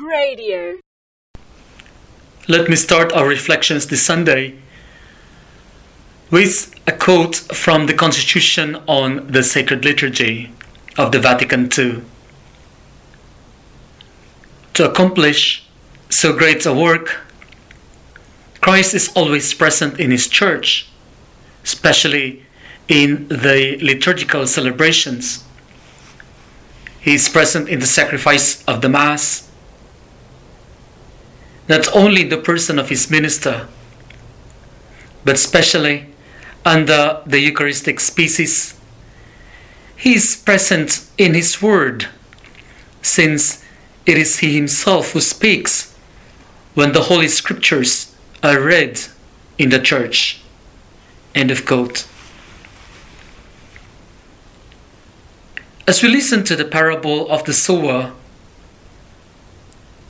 Radio. Let me start our reflections this Sunday with a quote from the Constitution on the Sacred Liturgy of the Vatican II. To accomplish so great a work, Christ is always present in His Church, especially in the liturgical celebrations. He is present in the sacrifice of the Mass, not only in the person of His minister, but especially under the Eucharistic species. He is present in His Word, since it is He Himself who speaks when the Holy Scriptures are read in the church. End of quote. As we listen to the parable of the sower,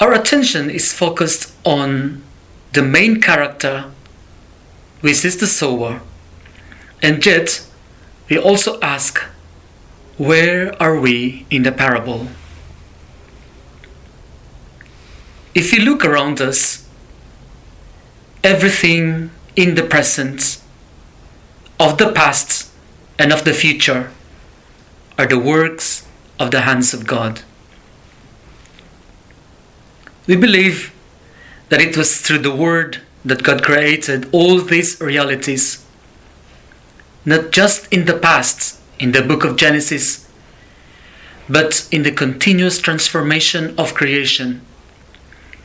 our attention is focused on the main character, which is the sower, and yet we also ask, where are we in the parable? If we look around us, everything in the present, of the past, and of the future are the works of the hands of God. We believe that it was through the Word that God created all these realities, not just in the past, in the book of Genesis, but in the continuous transformation of creation,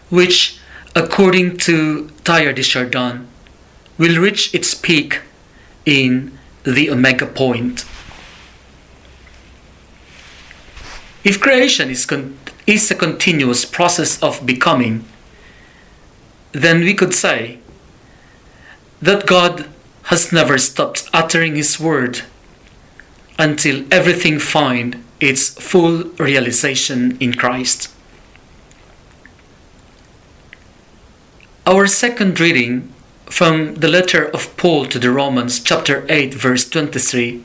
which, according to Teilhard de Chardin, will reach its peak in the omega point. If creation is, con- is a continuous process of becoming, then we could say that God has never stopped uttering His word until everything find its full realization in Christ. Our second reading from the letter of Paul to the Romans, chapter 8, verse 23,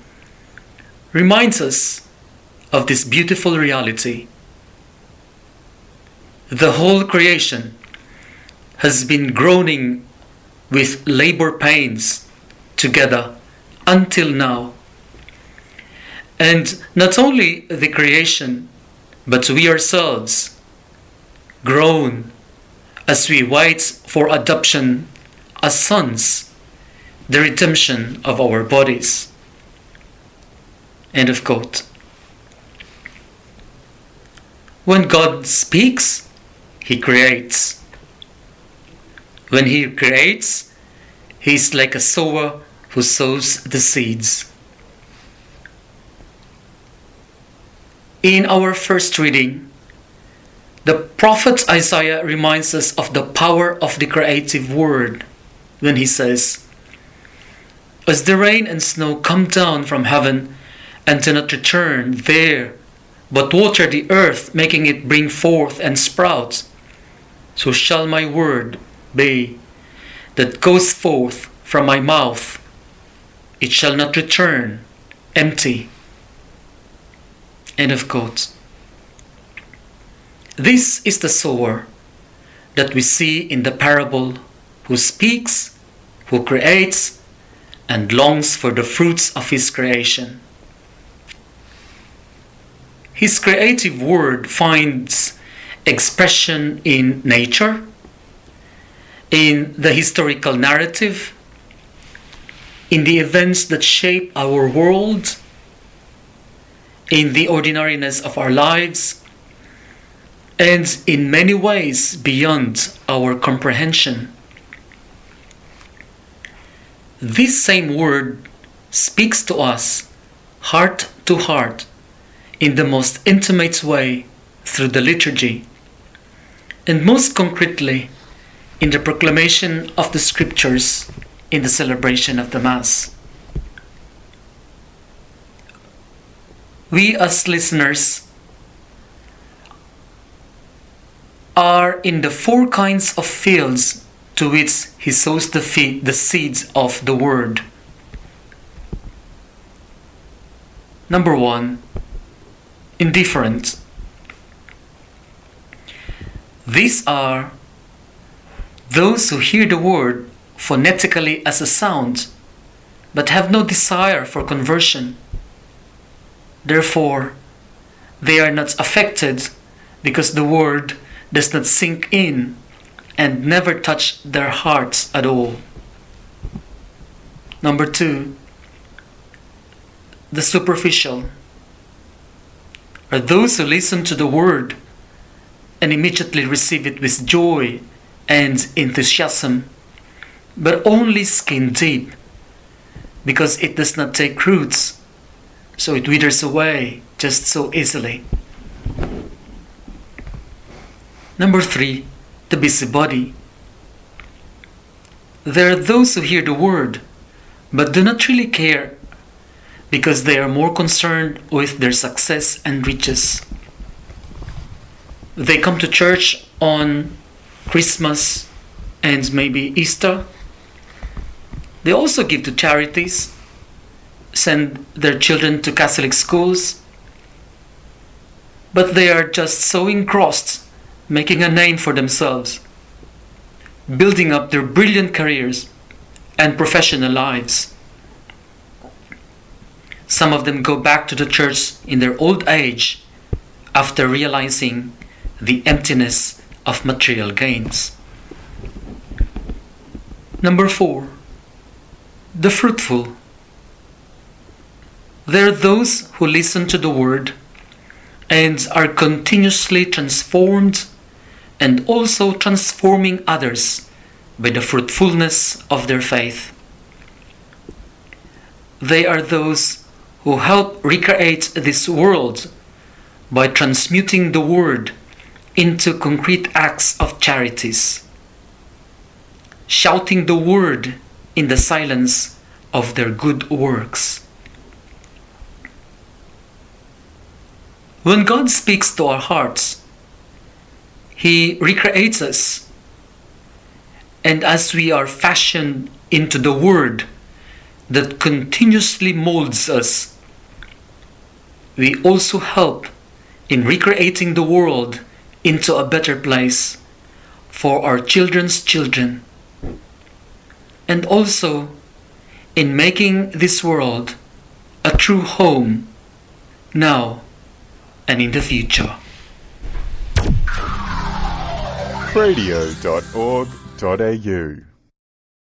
reminds us of this beautiful reality. The whole creation has been groaning with labor pains together until now. And not only the creation, but we ourselves groan as we wait for adoption as sons, the redemption of our bodies. End of quote. When God speaks, He creates. When He creates, He is like a sower who sows the seeds. In our first reading, the prophet Isaiah reminds us of the power of the creative word when he says, As the rain and snow come down from heaven and do not return there, but water the earth, making it bring forth and sprout, so shall my word be that goes forth from my mouth. It shall not return empty. End of quote. This is the sower that we see in the parable who speaks, who creates, and longs for the fruits of his creation. His creative word finds expression in nature, in the historical narrative, in the events that shape our world, in the ordinariness of our lives, and in many ways beyond our comprehension. This same word speaks to us heart to heart in the most intimate way through the liturgy, and most concretely in the proclamation of the scriptures in the celebration of the Mass. We, as listeners, are in the four kinds of fields to which he sows the, the seeds of the word. Number one, indifferent. These are those who hear the word phonetically as a sound, but have no desire for conversion. Therefore, they are not affected because the word does not sink in and never touch their hearts at all. Number two, the superficial are those who listen to the word and immediately receive it with joy and enthusiasm, but only skin deep because it does not take roots, so it withers away just so easily. Number three, the busybody. There are those who hear the word but do not really care because they are more concerned with their success and riches. They come to church on Christmas and maybe Easter. They also give to charities, send their children to Catholic schools, but they are just so engrossed making a name for themselves, building up their brilliant careers and professional lives. Some of them go back to the church in their old age after realizing the emptiness of material gains. Number four, the fruitful. There are those who listen to the word and are continuously transformed and also transforming others by the fruitfulness of their faith. They are those who help recreate this world by transmuting the word into concrete acts of charities, shouting the word in the silence of their good works. When God speaks to our hearts, He recreates us. And as we are fashioned into the Word that continuously molds us, we also help in recreating the world into a better place for our children's children. And also in making this world a true home now and in the future. radio.org.au